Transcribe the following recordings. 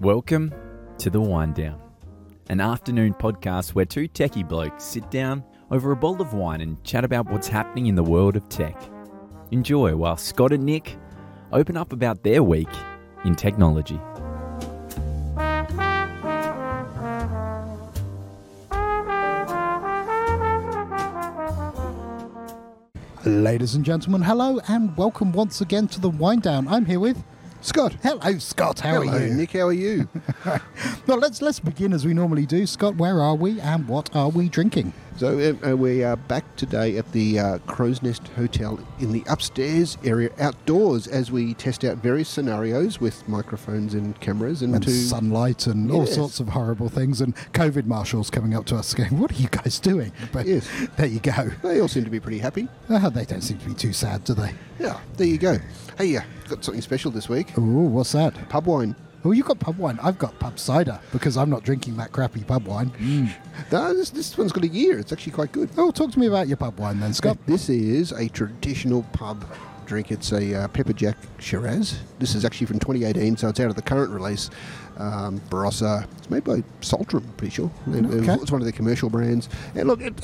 Welcome to The Wine Down, an afternoon podcast where two techie blokes sit down over a bowl of wine and chat about what's happening in the world of tech. Enjoy while Scott and Nick open up about their week in technology. Ladies and gentlemen, hello and welcome once again to the Wine Down. I'm here with Scott. Hello, Scott. How Hello, are you? Nick. How are you? Well, let's let's begin as we normally do. Scott, where are we and what are we drinking? So uh, we are back today at the uh, Crows Nest Hotel in the upstairs area, outdoors, as we test out various scenarios with microphones and cameras, and, And to sunlight and all sorts of horrible things, and COVID marshals coming up to us going, "What are you guys doing?" But Yes. there you go. they all seem to be pretty happy. Uh, they don't seem to be too sad, do they? Yeah, there you go. Hey, uh, got something special this week. Ooh, what's that? Pub wine. Oh, you got pub wine. I've got pub cider because I'm not drinking that crappy pub wine. No, this, this one's got a year. It's actually quite good. Oh, talk to me about your pub wine then, Scott. This is a traditional pub drink. It's a uh, Pepperjack Shiraz. This is actually from 2018, so it's out of the current release. Um, Barossa. It's made by Saltram, I'm pretty sure. Okay. It's one of their commercial brands. And look, it,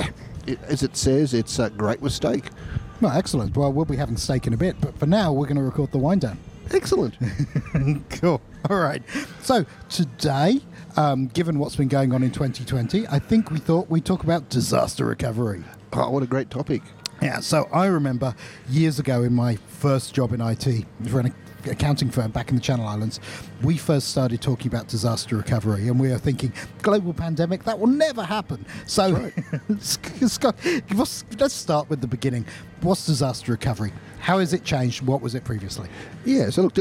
it, as it says, it's uh, great with steak. Well, excellent. Well, we'll be having steak in a bit, but for now, we're going to record the wine down. Excellent. cool. All right. So today, um, given what's been going on in 2020, I think we thought we'd talk about disaster recovery. oh, what a great topic. Yeah. So I remember years ago in my first job in IT an accounting firm back in the Channel Islands, we first started talking about disaster recovery, and we were thinking global pandemic that will never happen. So, Scott, what's- let's start with the beginning. What's disaster recovery? How has it changed? What was it previously? Yeah, so look,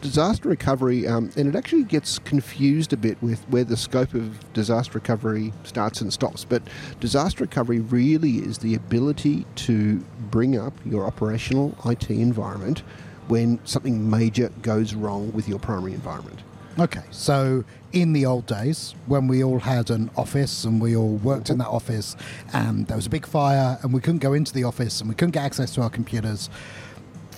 disaster recovery, um, and it actually gets confused a bit with where the scope of disaster recovery starts and stops. But disaster recovery really is the ability to bring up your operational IT environment when something major goes wrong with your primary environment. Okay, so in the old days, when we all had an office and we all worked in that office, and there was a big fire and we couldn't go into the office and we couldn't get access to our computers,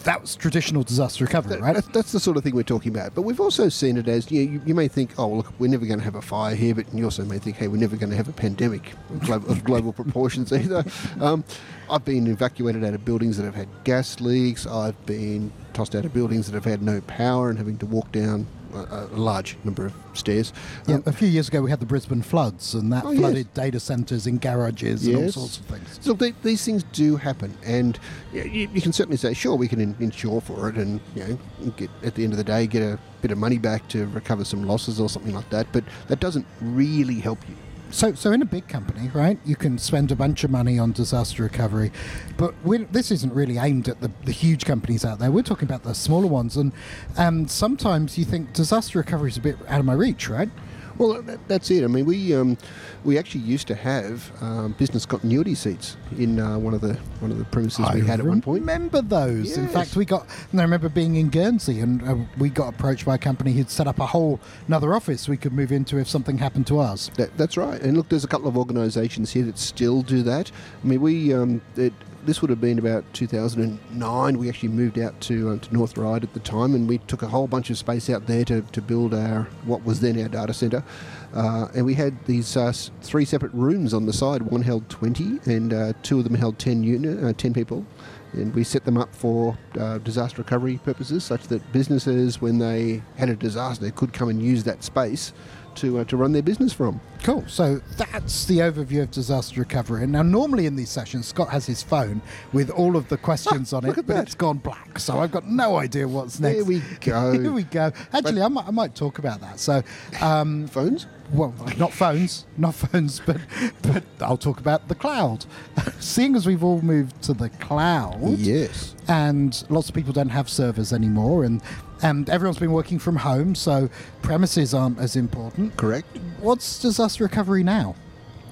that was traditional disaster recovery, That- right? That's, that's the sort of thing we're talking about. But we've also seen it as you, know, you, you may think, oh, look, we're never going to have a fire here, but you also may think, hey, we're never going to have a pandemic of global, of global proportions either. Um, I've been evacuated out of buildings that have had gas leaks. I've been tossed out of buildings that have had no power and having to walk down a, a large number of stairs. Yeah, Um, a few years ago we had the Brisbane floods, and that Oh, yes. flooded data centres and garages and all sorts of things. So th- these things do happen, and you, you can certainly say, sure, we can in- insure for it, and you know, get at the end of the day, get a bit of money back to recover some losses or something like that. But that doesn't really help you. So, so in a big company, right, you can spend a bunch of money on disaster recovery, but this isn't really aimed at the, the huge companies out there. We're talking about the smaller ones, and and sometimes you think disaster recovery is a bit out of my reach, right? Well, that, that's it. I mean, we um, we actually used to have um, business continuity seats in uh, one of the one of the premises we had at one point. remember those. In fact, we got. And I remember being in Guernsey, and uh, we got approached by a company who'd set up a whole another office we could move into if something happened to us. That, that's right. And look, there's a couple of organisations here that still do that. I mean, we um, it, this would have been about 2009. We actually moved out to uh, to North Ryde at the time, and we took a whole bunch of space out there to, to build our what was then our data centre. Uh, and we had these uh, three separate rooms on the side. One held 20, and uh, two of them held 10 unit, uh, 10 people. And we set them up for uh, disaster recovery purposes, such that businesses, when they had a disaster, could come and use that space to uh, to run their business from. Cool. So that's the overview of disaster recovery. And now, normally in these sessions, Scott has his phone with all of the questions on it, but that. it's gone black. So I've got no idea what's next. There we go. Here we go. Actually, I might, I might talk about that. So, um, Phones? well, not phones, not phones, but but I'll talk about the cloud. Seeing as we've all moved to the cloud, Yes. and lots of people don't have servers anymore, and and everyone's been working from home, so premises aren't as important. Correct. What's disaster recovery now?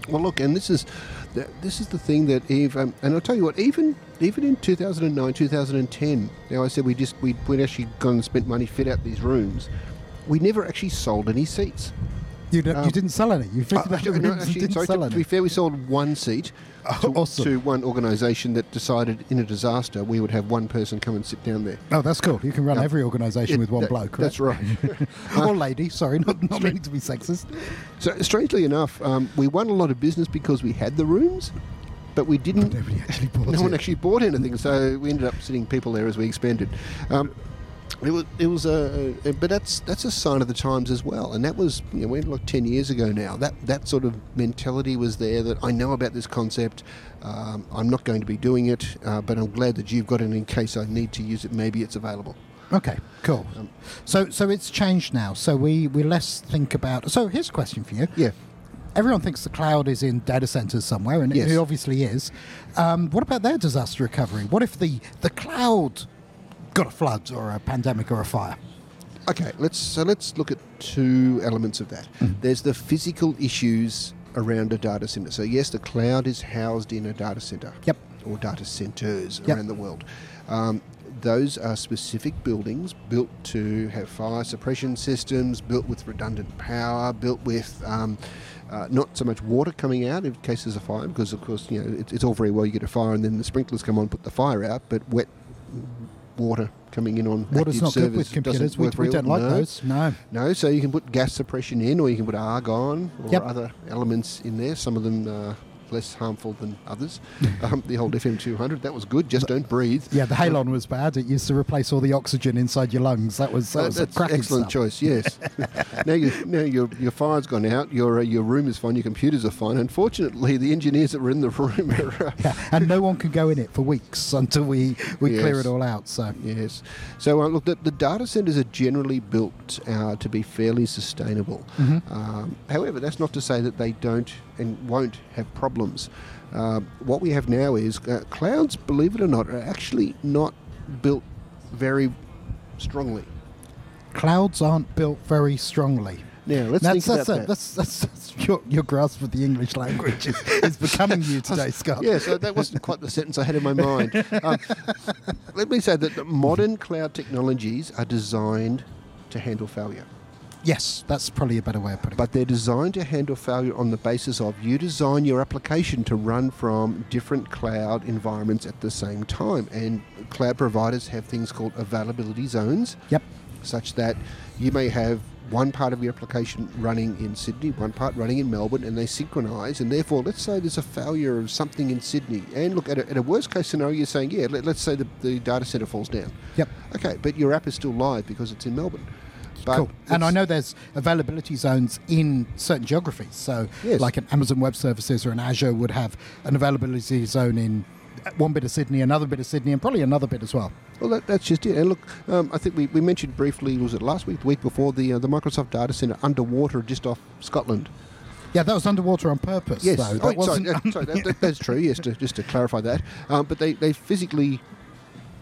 Well, look, and this is the, this is the thing that Eve, um, and I'll tell you what, even even in 2009, 2010, now I said we just we we'd actually gone and spent money fit out these rooms. We never actually sold any seats. You, you Um, didn't sell any. You fitted Uh, out no, and actually, didn't sorry, sell to, any. to be fair, we sold one seat Oh, to, awesome. to one organisation that decided in a disaster we would have one person come and sit down there. Oh, that's cool. You can run Yeah. every organisation with one that- bloke. That's right? or lady. Sorry, not, not meaning to be sexist. so, strangely enough, um, we won a lot of business because we had the rooms, but we didn't. Nobody actually bought no one actually bought anything, so we ended up sitting people there as we expanded. Um, it was, it was a, a- but that's that's a sign of the times as well, and that was you know we're like ten years ago now. That that sort of mentality was there. That I know about this concept. Um, I'm not going to be doing it, uh, but I'm glad that you've got it in case I need to use it. Maybe it's available. Okay, cool. Um, so, so it's changed now. So we we less think about. So here's a question for you. Yeah. Everyone thinks the cloud is in data centers somewhere, and Yes. it obviously is. Um, what about their disaster recovery? What if the the cloud got a flood or a pandemic or a fire? Okay, let's so let's look at two elements of that. Mm. There's the physical issues around a data center. So yes, the cloud is housed in a data center. Yep. Or data centers Yep. around the world. Um, those are specific buildings built to have fire suppression systems, built with redundant power, built with um, uh, not so much water coming out in case there's a fire, because of course you know it, it's all very well you get a fire and then the sprinklers come on, put the fire out, but wet water coming in on Water's not good servers with computers. We, we don't like no. those. No. No, so you can put gas suppression in, or you can put argon or Yep. other elements in there. Some of them uh, less harmful than others. um, the old FM200, that was good. Just don't breathe. Yeah, the halon was bad. It used to replace all the oxygen inside your lungs. That was that was that's cracking excellent stuff. choice. Yes. now, you, now your your fire's gone out. Your uh, your room is fine. Your computers are fine. Unfortunately, the engineers that were in the room are. Uh, Yeah, and no one can go in it for weeks until we, we clear it all out. So Yes. So uh, look, the, the data centers are generally built uh, to be fairly sustainable. Mm-hmm. Um, however, that's not to say that they don't and won't have problems. Um, what we have now is uh, clouds, believe it or not, are actually not built very strongly. clouds aren't built very strongly. Now let's that's, think that's, about a- that. that's, that's, that's your, your grasp of the English language is, is becoming you today, Scott. Yeah, so that wasn't quite the sentence I had in my mind. Um, let me say that the modern cloud technologies are designed to handle failure. Yes, that's probably a better way of putting it. but they're designed to handle failure on the basis of you design your application to run from different cloud environments at the same time. And cloud providers have things called availability zones, Yep. such that you may have one part of your application running in Sydney, one part running in Melbourne, and they synchronize. And therefore, let's say there's a failure of something in Sydney. And look, at a, at a worst case scenario, you're saying, yeah, let, let's say the, the data center falls down. Yep. Okay, but your app is still live because it's in Melbourne. But cool. And I know there's availability zones in certain geographies. So, Yes. like an Amazon Web Services or an Azure would have an availability zone in one bit of Sydney, another bit of Sydney, and probably another bit as well. Well, that, that's just it. And look, um, I think we, we mentioned briefly, was it last week, the week before, the uh, the Microsoft data center underwater just off Scotland. Yeah, that was underwater on purpose, Yes, though. Oh, That sorry, wasn't. that- sorry, that, that- that's true. Yes, to, just to clarify that. Um, but they, they physically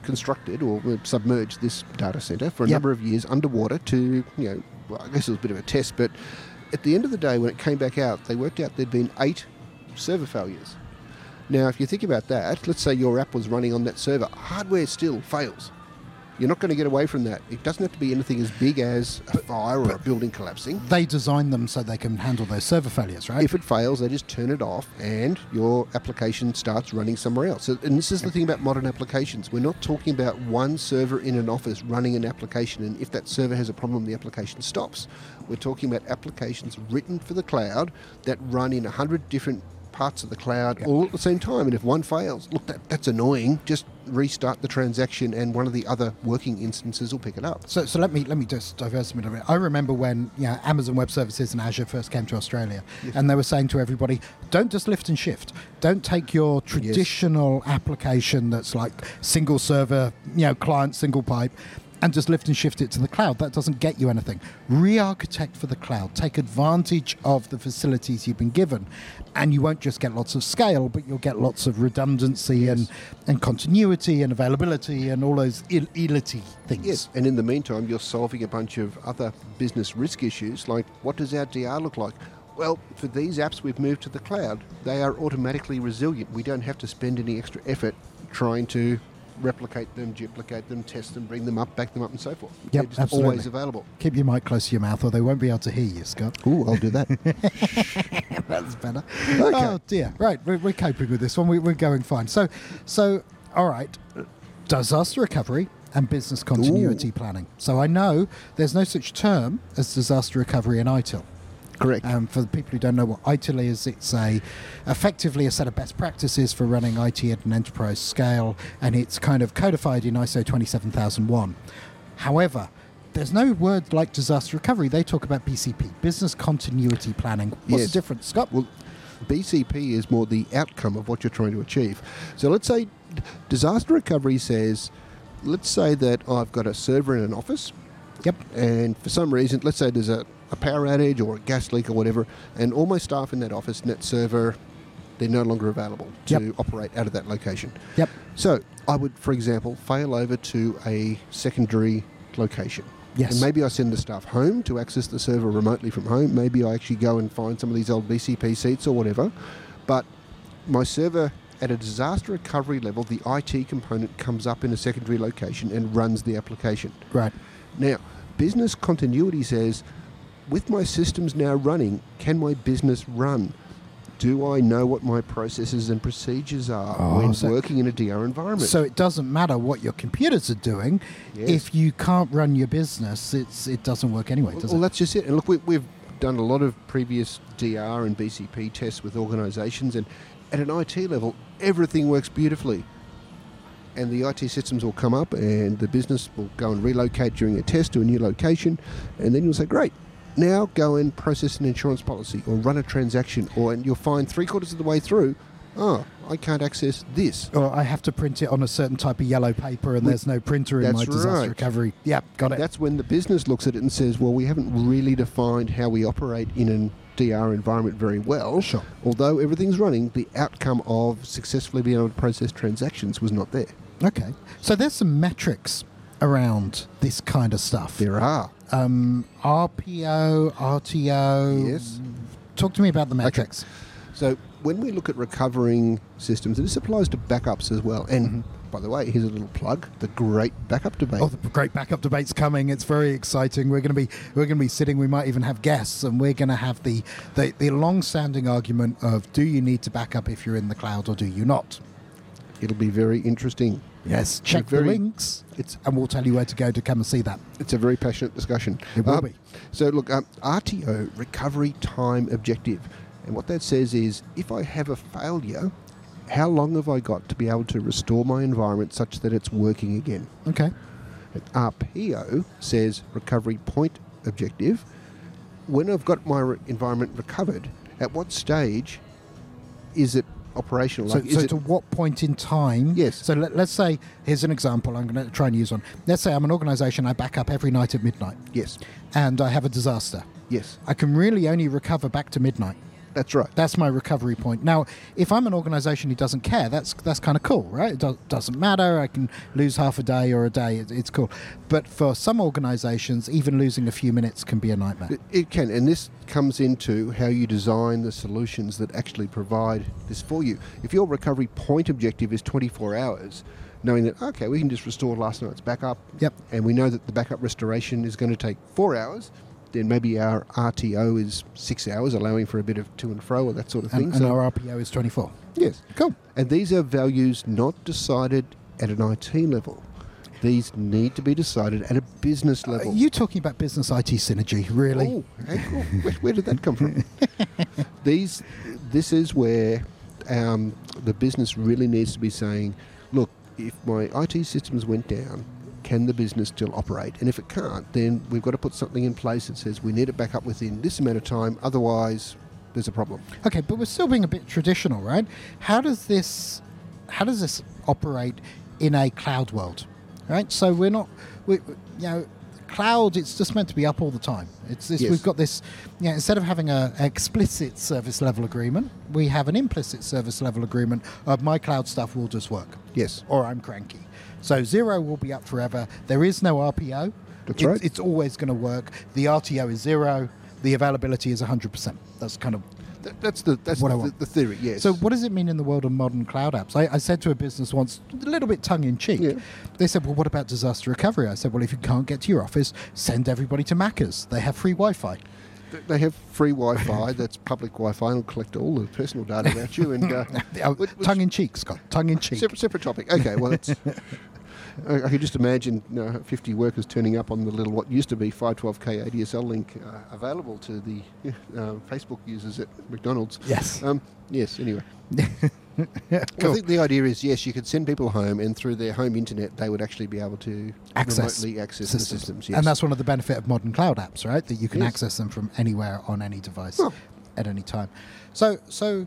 constructed or submerged this data center for a Yep. number of years underwater to, you know, well, I guess it was a bit of a test, but at the end of the day, when it came back out, they worked out there'd been eight server failures. Now, if you think about that, let's say your app was running on that server, hardware still fails. You're not going to get away from that. It doesn't have to be anything as big as a fire or a building collapsing. they design them so they can handle those server failures, right? If it fails, they just turn it off and your application starts running somewhere else. And this is the thing about modern applications. We're not talking about one server in an office running an application, and if that server has a problem, the application stops. We're talking about applications written for the cloud that run in 100 different parts of the cloud all at the same time. And if one fails, look, that, that's annoying. Just restart the transaction, and one of the other working instances will pick it up. So, so let me let me just diverse a bit. I remember when you know, Amazon Web Services and Azure first came to Australia, and they were saying to everybody, "Don't just lift and shift. Don't take your traditional application that's like single server, you know, client single pipe." And just lift and shift it to the cloud. That doesn't get you anything. Re architect for the cloud. Take advantage of the facilities you've been given. And you won't just get lots of scale, but you'll get lots of redundancy and, and continuity and availability and all those il- ility things. Yes, and in the meantime, you're solving a bunch of other business risk issues like what does our DR look like? Well, for these apps we've moved to the cloud, they are automatically resilient. We don't have to spend any extra effort trying to replicate them, duplicate them, test them, bring them up, back them up, and so forth. Yep, They're absolutely. always available. Keep your mic close to your mouth, or they won't be able to hear you, Scott. Ooh, I'll do that. That's better. Oh dear. Right, we're, we're coping with this one. We, we're going fine. So, so all right. Disaster recovery and business continuity Ooh. planning. So I know there's no such term as disaster recovery in ITIL. Correct. Um, for the people who don't know what ITIL is, it's a effectively a set of best practices for running IT at an enterprise scale, and it's kind of codified in ISO 27001. However, there's no word like disaster recovery. They talk about BCP, business continuity planning. What's Yes. the difference, Scott? Well, BCP is more the outcome of what you're trying to achieve. So let's say disaster recovery says, let's say that I've got a server in an office, Yep. and for some reason, let's say there's a, a power outage or a gas leak or whatever, and all my staff in that office, net server, they're no longer available to Yep. operate out of that location. Yep. So I would, for example, fail over to a secondary location. Yes. And maybe I send the staff home to access the server remotely from home. Maybe I actually go and find some of these old BCP seats or whatever. But my server at a disaster recovery level, the IT component comes up in a secondary location and runs the application. Right. Now, business continuity says, with my systems now running, can my business run? Do I know what my processes and procedures are Oh, when so- working in a DR environment? So it doesn't matter what your computers are doing. Yes. If you can't run your business, it's it doesn't work anyway, does well, it? that's just it. And look, we, we've done a lot of previous DR and BCP tests with organisations, and at an IT level, everything works beautifully. And the IT systems will come up, and the business will go and relocate during a test to a new location, and then you'll say, "Great, now go and process an insurance policy or run a transaction," or and you'll find three quarters of the way through, "Oh, I can't access this." Or I have to print it on a certain type of yellow paper, and We- there's no printer in my That's disaster right. recovery. Yep, got it. That's when the business looks at it and says, well, we haven't really defined how we operate in an DR environment very well. Sure. Although everything's running, the outcome of successfully being able to process transactions was not there. Okay. So there's some metrics around this kind of stuff. There are. Um, RPO, RTO. Yes. Talk to me about the metrics. So when we look at recovering systems, and this applies to backups as well. And by the way, here's a little plug: the Great Backup Debate. Oh, the great backup debate's coming. It's very exciting. We're going to be we're going to be sitting. We might even have guests, and we're going to have the, the the long-standing argument of do you need to back up if you're in the cloud or do you not? It'll be very interesting. Yes. Check the links, It's and we'll tell you where to go to come and see that. It's a very passionate discussion. It will Um, be. So, look, um, RTO, Recovery Time Objective. And what that says is if I have a failure, how long have I got to be able to restore my environment such that it's working again? Okay. And RPO says Recovery Point Objective. When I've got my re- environment recovered, at what stage is it operational? So, Like, so to what point in time? Yes. So let, let's say here's an example. I'm going to try and use one. Let's say I'm an organisation. I back up every night at midnight, yes, and I have a disaster. yes, I can really only recover back to midnight. That's right. That's my recovery point. Now, if I'm an organisation who doesn't care, that's that's kind of cool, right? It do- doesn't matter. I can lose half a day or a day. It, it's cool. But for some organisations, even losing a few minutes can be a nightmare. It, it can, and this comes into how you design the solutions that actually provide this for you. If your recovery point objective is 24 hours, knowing that, okay, we can just restore last night's backup, Yep. and we know that the backup restoration is going to take four hours, then maybe our RTO is six hours, allowing for a bit of to and fro or that sort of thing. And, and our RPO is 24. yes. Cool. And these are values not decided at an IT level. These need to be decided at a business Are level. you talking about business IT synergy, really? Oh, cool. where, where did that come from? These, this is where um, the business really needs to be saying, look, if my IT systems went down, can the business still operate? And if it can't, then we've got to put something in place that says we need it back up within this amount of time. Otherwise, there's a problem. Okay, but we're still being a bit traditional, right? How does this how does this operate in a cloud world? Right? So we're not we you know cloud it's just meant to be up all the time. It's this Yes. we've got this you know, instead of having a explicit service level agreement, we have an implicit service level agreement of my cloud stuff will just work. Yes. Or I'm cranky. So zero will be up forever. There is no RPO. That's It's- right. It's always going to work. The RTO is zero. The availability is 100%. That's kind of That, that's the that's What I want. the theory. Yes. So, what does it mean in the world of modern cloud apps? I, I said to a business once, a little bit tongue in cheek, Yeah. they said, Well, what about disaster recovery? I said, Well, if you can't get to your office, send everybody to Macca's. They have free Wi Fi. They have free Wi-Fi. that's public Wi-Fi. and will collect all the personal data about you. And uh, which- tongue in cheek, Scott. Tongue in cheek. separate, separate topic. Okay. Well, it's. I I could just imagine you know, 50 workers turning up on the little what used to be 512k ADSL link uh, available to the uh, Facebook users at McDonald's. Yes. Um, yes. Anyway, Yeah, I think the idea is yes, you could send people home, and through their home internet, they would actually be able to Access remotely access the systems. Yes. And that's one of the benefit of modern cloud apps, right? That you can Yes. access them from anywhere on any device Oh. at any time. So, so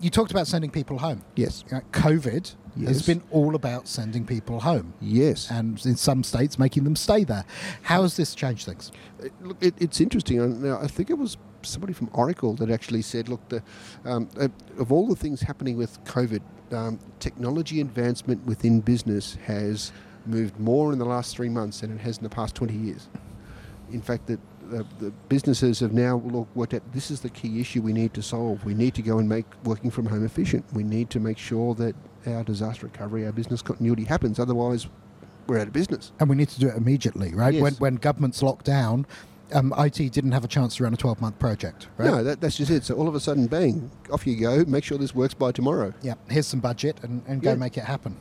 you talked about sending people home. yes. You know, COVID has been all about sending people home. Yes. and in some states making them stay there. How has this changed things? It- Look, it, it's interesting. Now, I think it was somebody from Oracle that actually said, "Look, the, um, uh, of all the things happening with COVID, um, technology advancement within business has moved more in the last three months than it has in the past twenty years. In fact, that the, the businesses have now look, worked out this is the key issue we need to solve. We need to go and make working from home efficient. We need to make sure that our disaster recovery, our business continuity happens. Otherwise, we're out of business." And we need to do it immediately, right? Yes. When, when governments locked down, um, IT didn't have a chance to run a 12 month project, right? No, that, that's just it. So all of a sudden, bang, off you go. Make sure this works by tomorrow. Yeah, here's some budget and, and go Yeah. make it happen.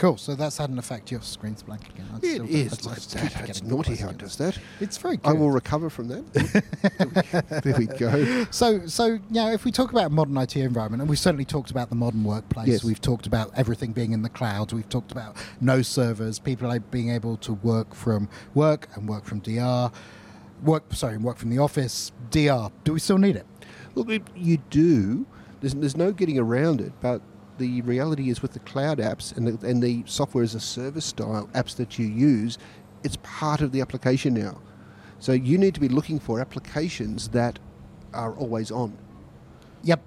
Cool. So that's had an effect. Your screen's blank again. I'd It is like that. It's naughty how it does that. It's very good. I will recover from that. there we go. So, so yeah, if we talk about modern IT environment, and we've certainly talked about the modern workplace, Yes. we've talked about everything being in the cloud, we've talked about no servers, people like being able to work from work and work from DR, work sorry, work from the office, DR. Do we still need it? Look, you do. There's, there's no getting around it. But the reality is with the cloud apps and the, and the software as a service style apps that you use, it's part of the application now. So you need to be looking for applications that are always on. Yep.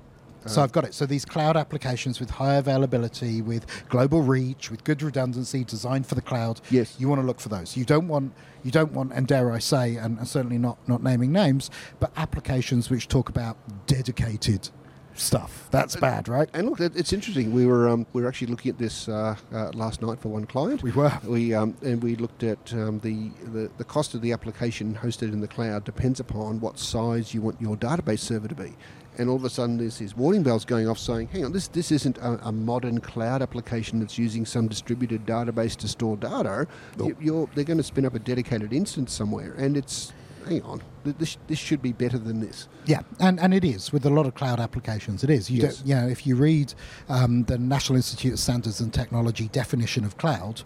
So Uh, I've got it. So these cloud applications with high availability, with global reach, with good redundancy, designed for the cloud. Yes. You want to look for those. You don't want you don't want, and dare I say, and, and certainly not not naming names, but applications which talk about dedicated stuff. That's bad, right? And look, it's interesting. We were um, we were actually looking at this uh, uh, last night for one client. We were. We um, and we looked at um, the, the the cost of the application hosted in the cloud depends upon what size you want your database server to be. And all of a sudden, there's these warning bells going off saying, "Hang on, this this isn't a, a modern cloud application that's using some distributed database to store data. You, you're, they're going to spin up a dedicated instance somewhere, and it's hang on, this this should be better than this." Yeah, and, and it is with a lot of cloud applications. It is. You Yes. you know, if you read um, the National Institute of Standards and Technology definition of cloud,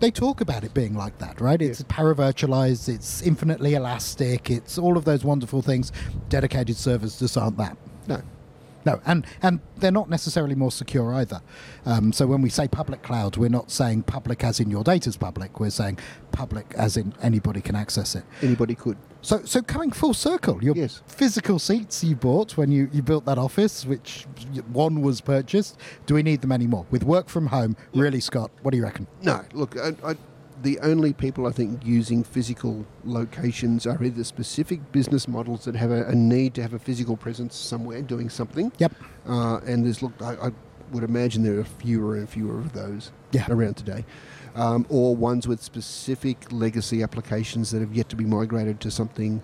they talk about it being like that, right? It's Yes. para-virtualized, it's infinitely elastic, it's all of those wonderful things. Dedicated servers just aren't that. No, No, and, and they're not necessarily more secure either. Um, so when we say public cloud, we're not saying public as in your data's public. We're saying public as in anybody can access it. anybody could. So, so coming full circle, your Yes. physical seats you bought when you, you built that office, which one was purchased. Do we need them anymore? With work from home, really, Scott? What do you reckon? No, look, I, I, the only people I think using physical locations are either specific business models that have a, a need to have a physical presence somewhere doing something. Yep. Uh, and there's, look, I, I would imagine there are fewer and fewer of those Yeah. around today. Um, or ones with specific legacy applications that have yet to be migrated to something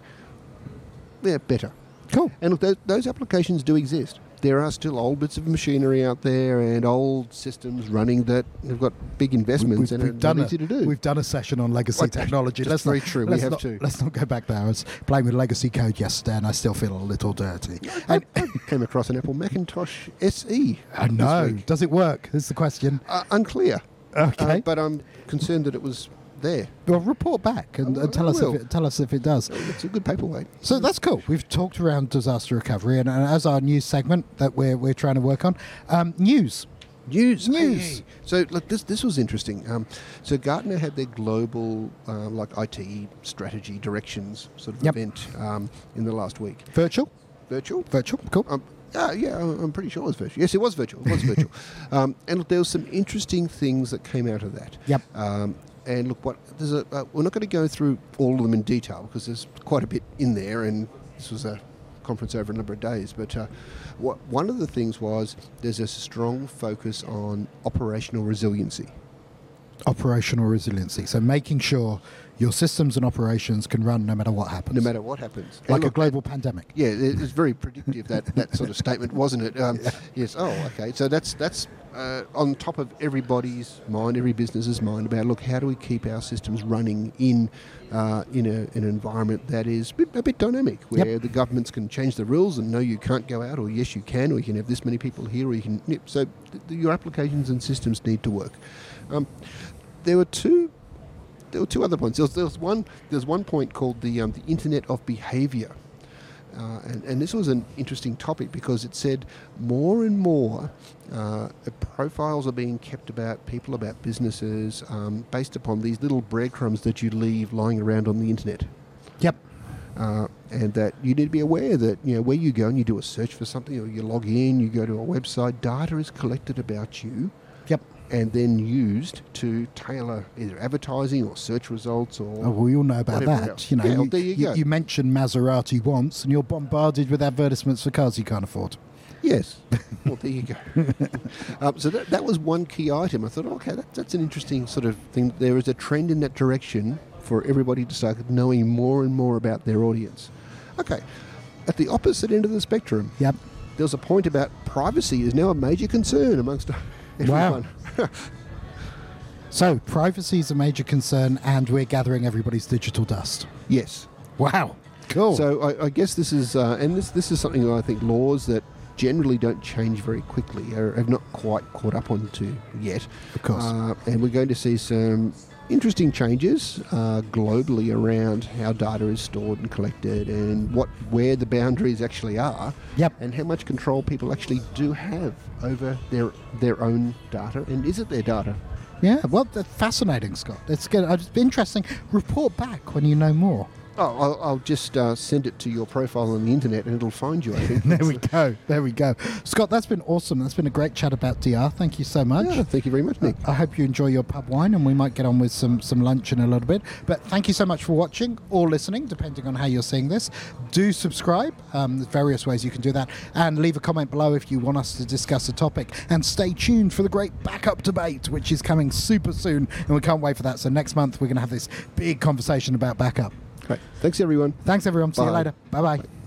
yeah, better. Cool. And look, those, those applications do exist. There are still old bits of machinery out there and old systems running that have got big investments and are done not a, easy to do. We've done a session on legacy Well, technology. that's very true. We have not, to. Let's not go back there. I was playing with legacy code yesterday, and I still feel a little dirty. I, I came across an Apple Macintosh SE. I know. Does it work? Is the question. Uh, unclear. Okay. Uh, but I'm concerned that it was there. well, report back and, tell us if it, tell us if it does. It's a good paperweight. So that's cool. We've talked around disaster recovery, and, and as our news segment that we're we're trying to work on, um, news. News, News. Hey, hey. So look, this this was interesting. Um, so Gartner had their global uh, like IT strategy directions sort of Yep. event um, in the last week. Virtual, Virtual. virtual, cool. Um, yeah, yeah, I'm I'm pretty sure it was virtual. Yes, it was virtual. It was virtual. Um, and look, there were some interesting things that came out of that. Yep. Um, and look, what there's a uh, we're not going to go through all of them in detail because there's quite a bit in there, and this was a conference over a number of days. But uh, what, one of the things was there's a strong focus on operational resiliency. Operational resiliency. So making sure your systems and operations can run no matter what happens. No matter what happens. like And a look, global pandemic. Yeah, it- it's very predictive that, that sort of statement, wasn't it? Um, Yes. Oh, okay. So that's that's uh, on top of everybody's mind, every business's mind about look, how do we keep our systems running in uh, in, a, in an environment that is a bit, a bit dynamic, Yep. where the governments can change the rules and no, you can't go out, or yes, you can, or you can have this many people here, or you can. Yep, so th- your applications and systems need to work. Um, there were two there were two other points. There was, there was one. There's one point called the um, the Internet of Behaviour, uh, and, and this was an interesting topic because it said more and more uh, profiles are being kept about people, about businesses, um, based upon these little breadcrumbs that you leave lying around on the internet. Yep. Uh, and that you need to be aware that you know where you go and you do a search for something, or you log in, you go to a website, data is collected about you. And then used to tailor either advertising or search results or Oh, we all know about that. else. You know, Yeah, well, you, there you go. you mentioned Maserati once, and you're bombarded with advertisements for cars you can't afford. yes. well, there you go. um, so that, that was one key item. I thought, okay, that, that's an interesting sort of thing. There is a trend in that direction for everybody to start knowing more and more about their audience. Okay, at the opposite end of the spectrum, Yep. there's a point about privacy is now a major concern amongst Wow. So privacy is a major concern, and we're gathering everybody's digital dust. yes. Wow. Cool. So I, I guess this is, uh, and this this is something that I think laws that generally don't change very quickly are, have not quite caught up onto yet. Of course. Uh, and we're going to see some interesting changes uh, globally around how data is stored and collected, and what where the boundaries actually are, Yep. and how much control people actually do have over their their own data, and is it their data? yeah. Well, that's fascinating, Scott. It's good. It's interesting. Report back when you know more. Oh, I'll, I'll just uh, send it to your profile on the internet, and it'll find you. I think. There we go. There we go. Scott, that's been awesome. That's been a great chat about DR. Thank you so much. Yeah, thank you very much, Nick. I hope you enjoy your pub wine, and we might get on with some some lunch in a little bit. But thank you so much for watching or listening, depending on how you're seeing this. Do subscribe. Um, there's various ways you can do that, and leave a comment below if you want us to discuss a topic. And stay tuned for the great backup debate, which is coming super soon, and we can't wait for that. So next month we're going to have this big conversation about backup. Great. Thanks, everyone. Thanks, everyone. See you Bye. later. Bye bye.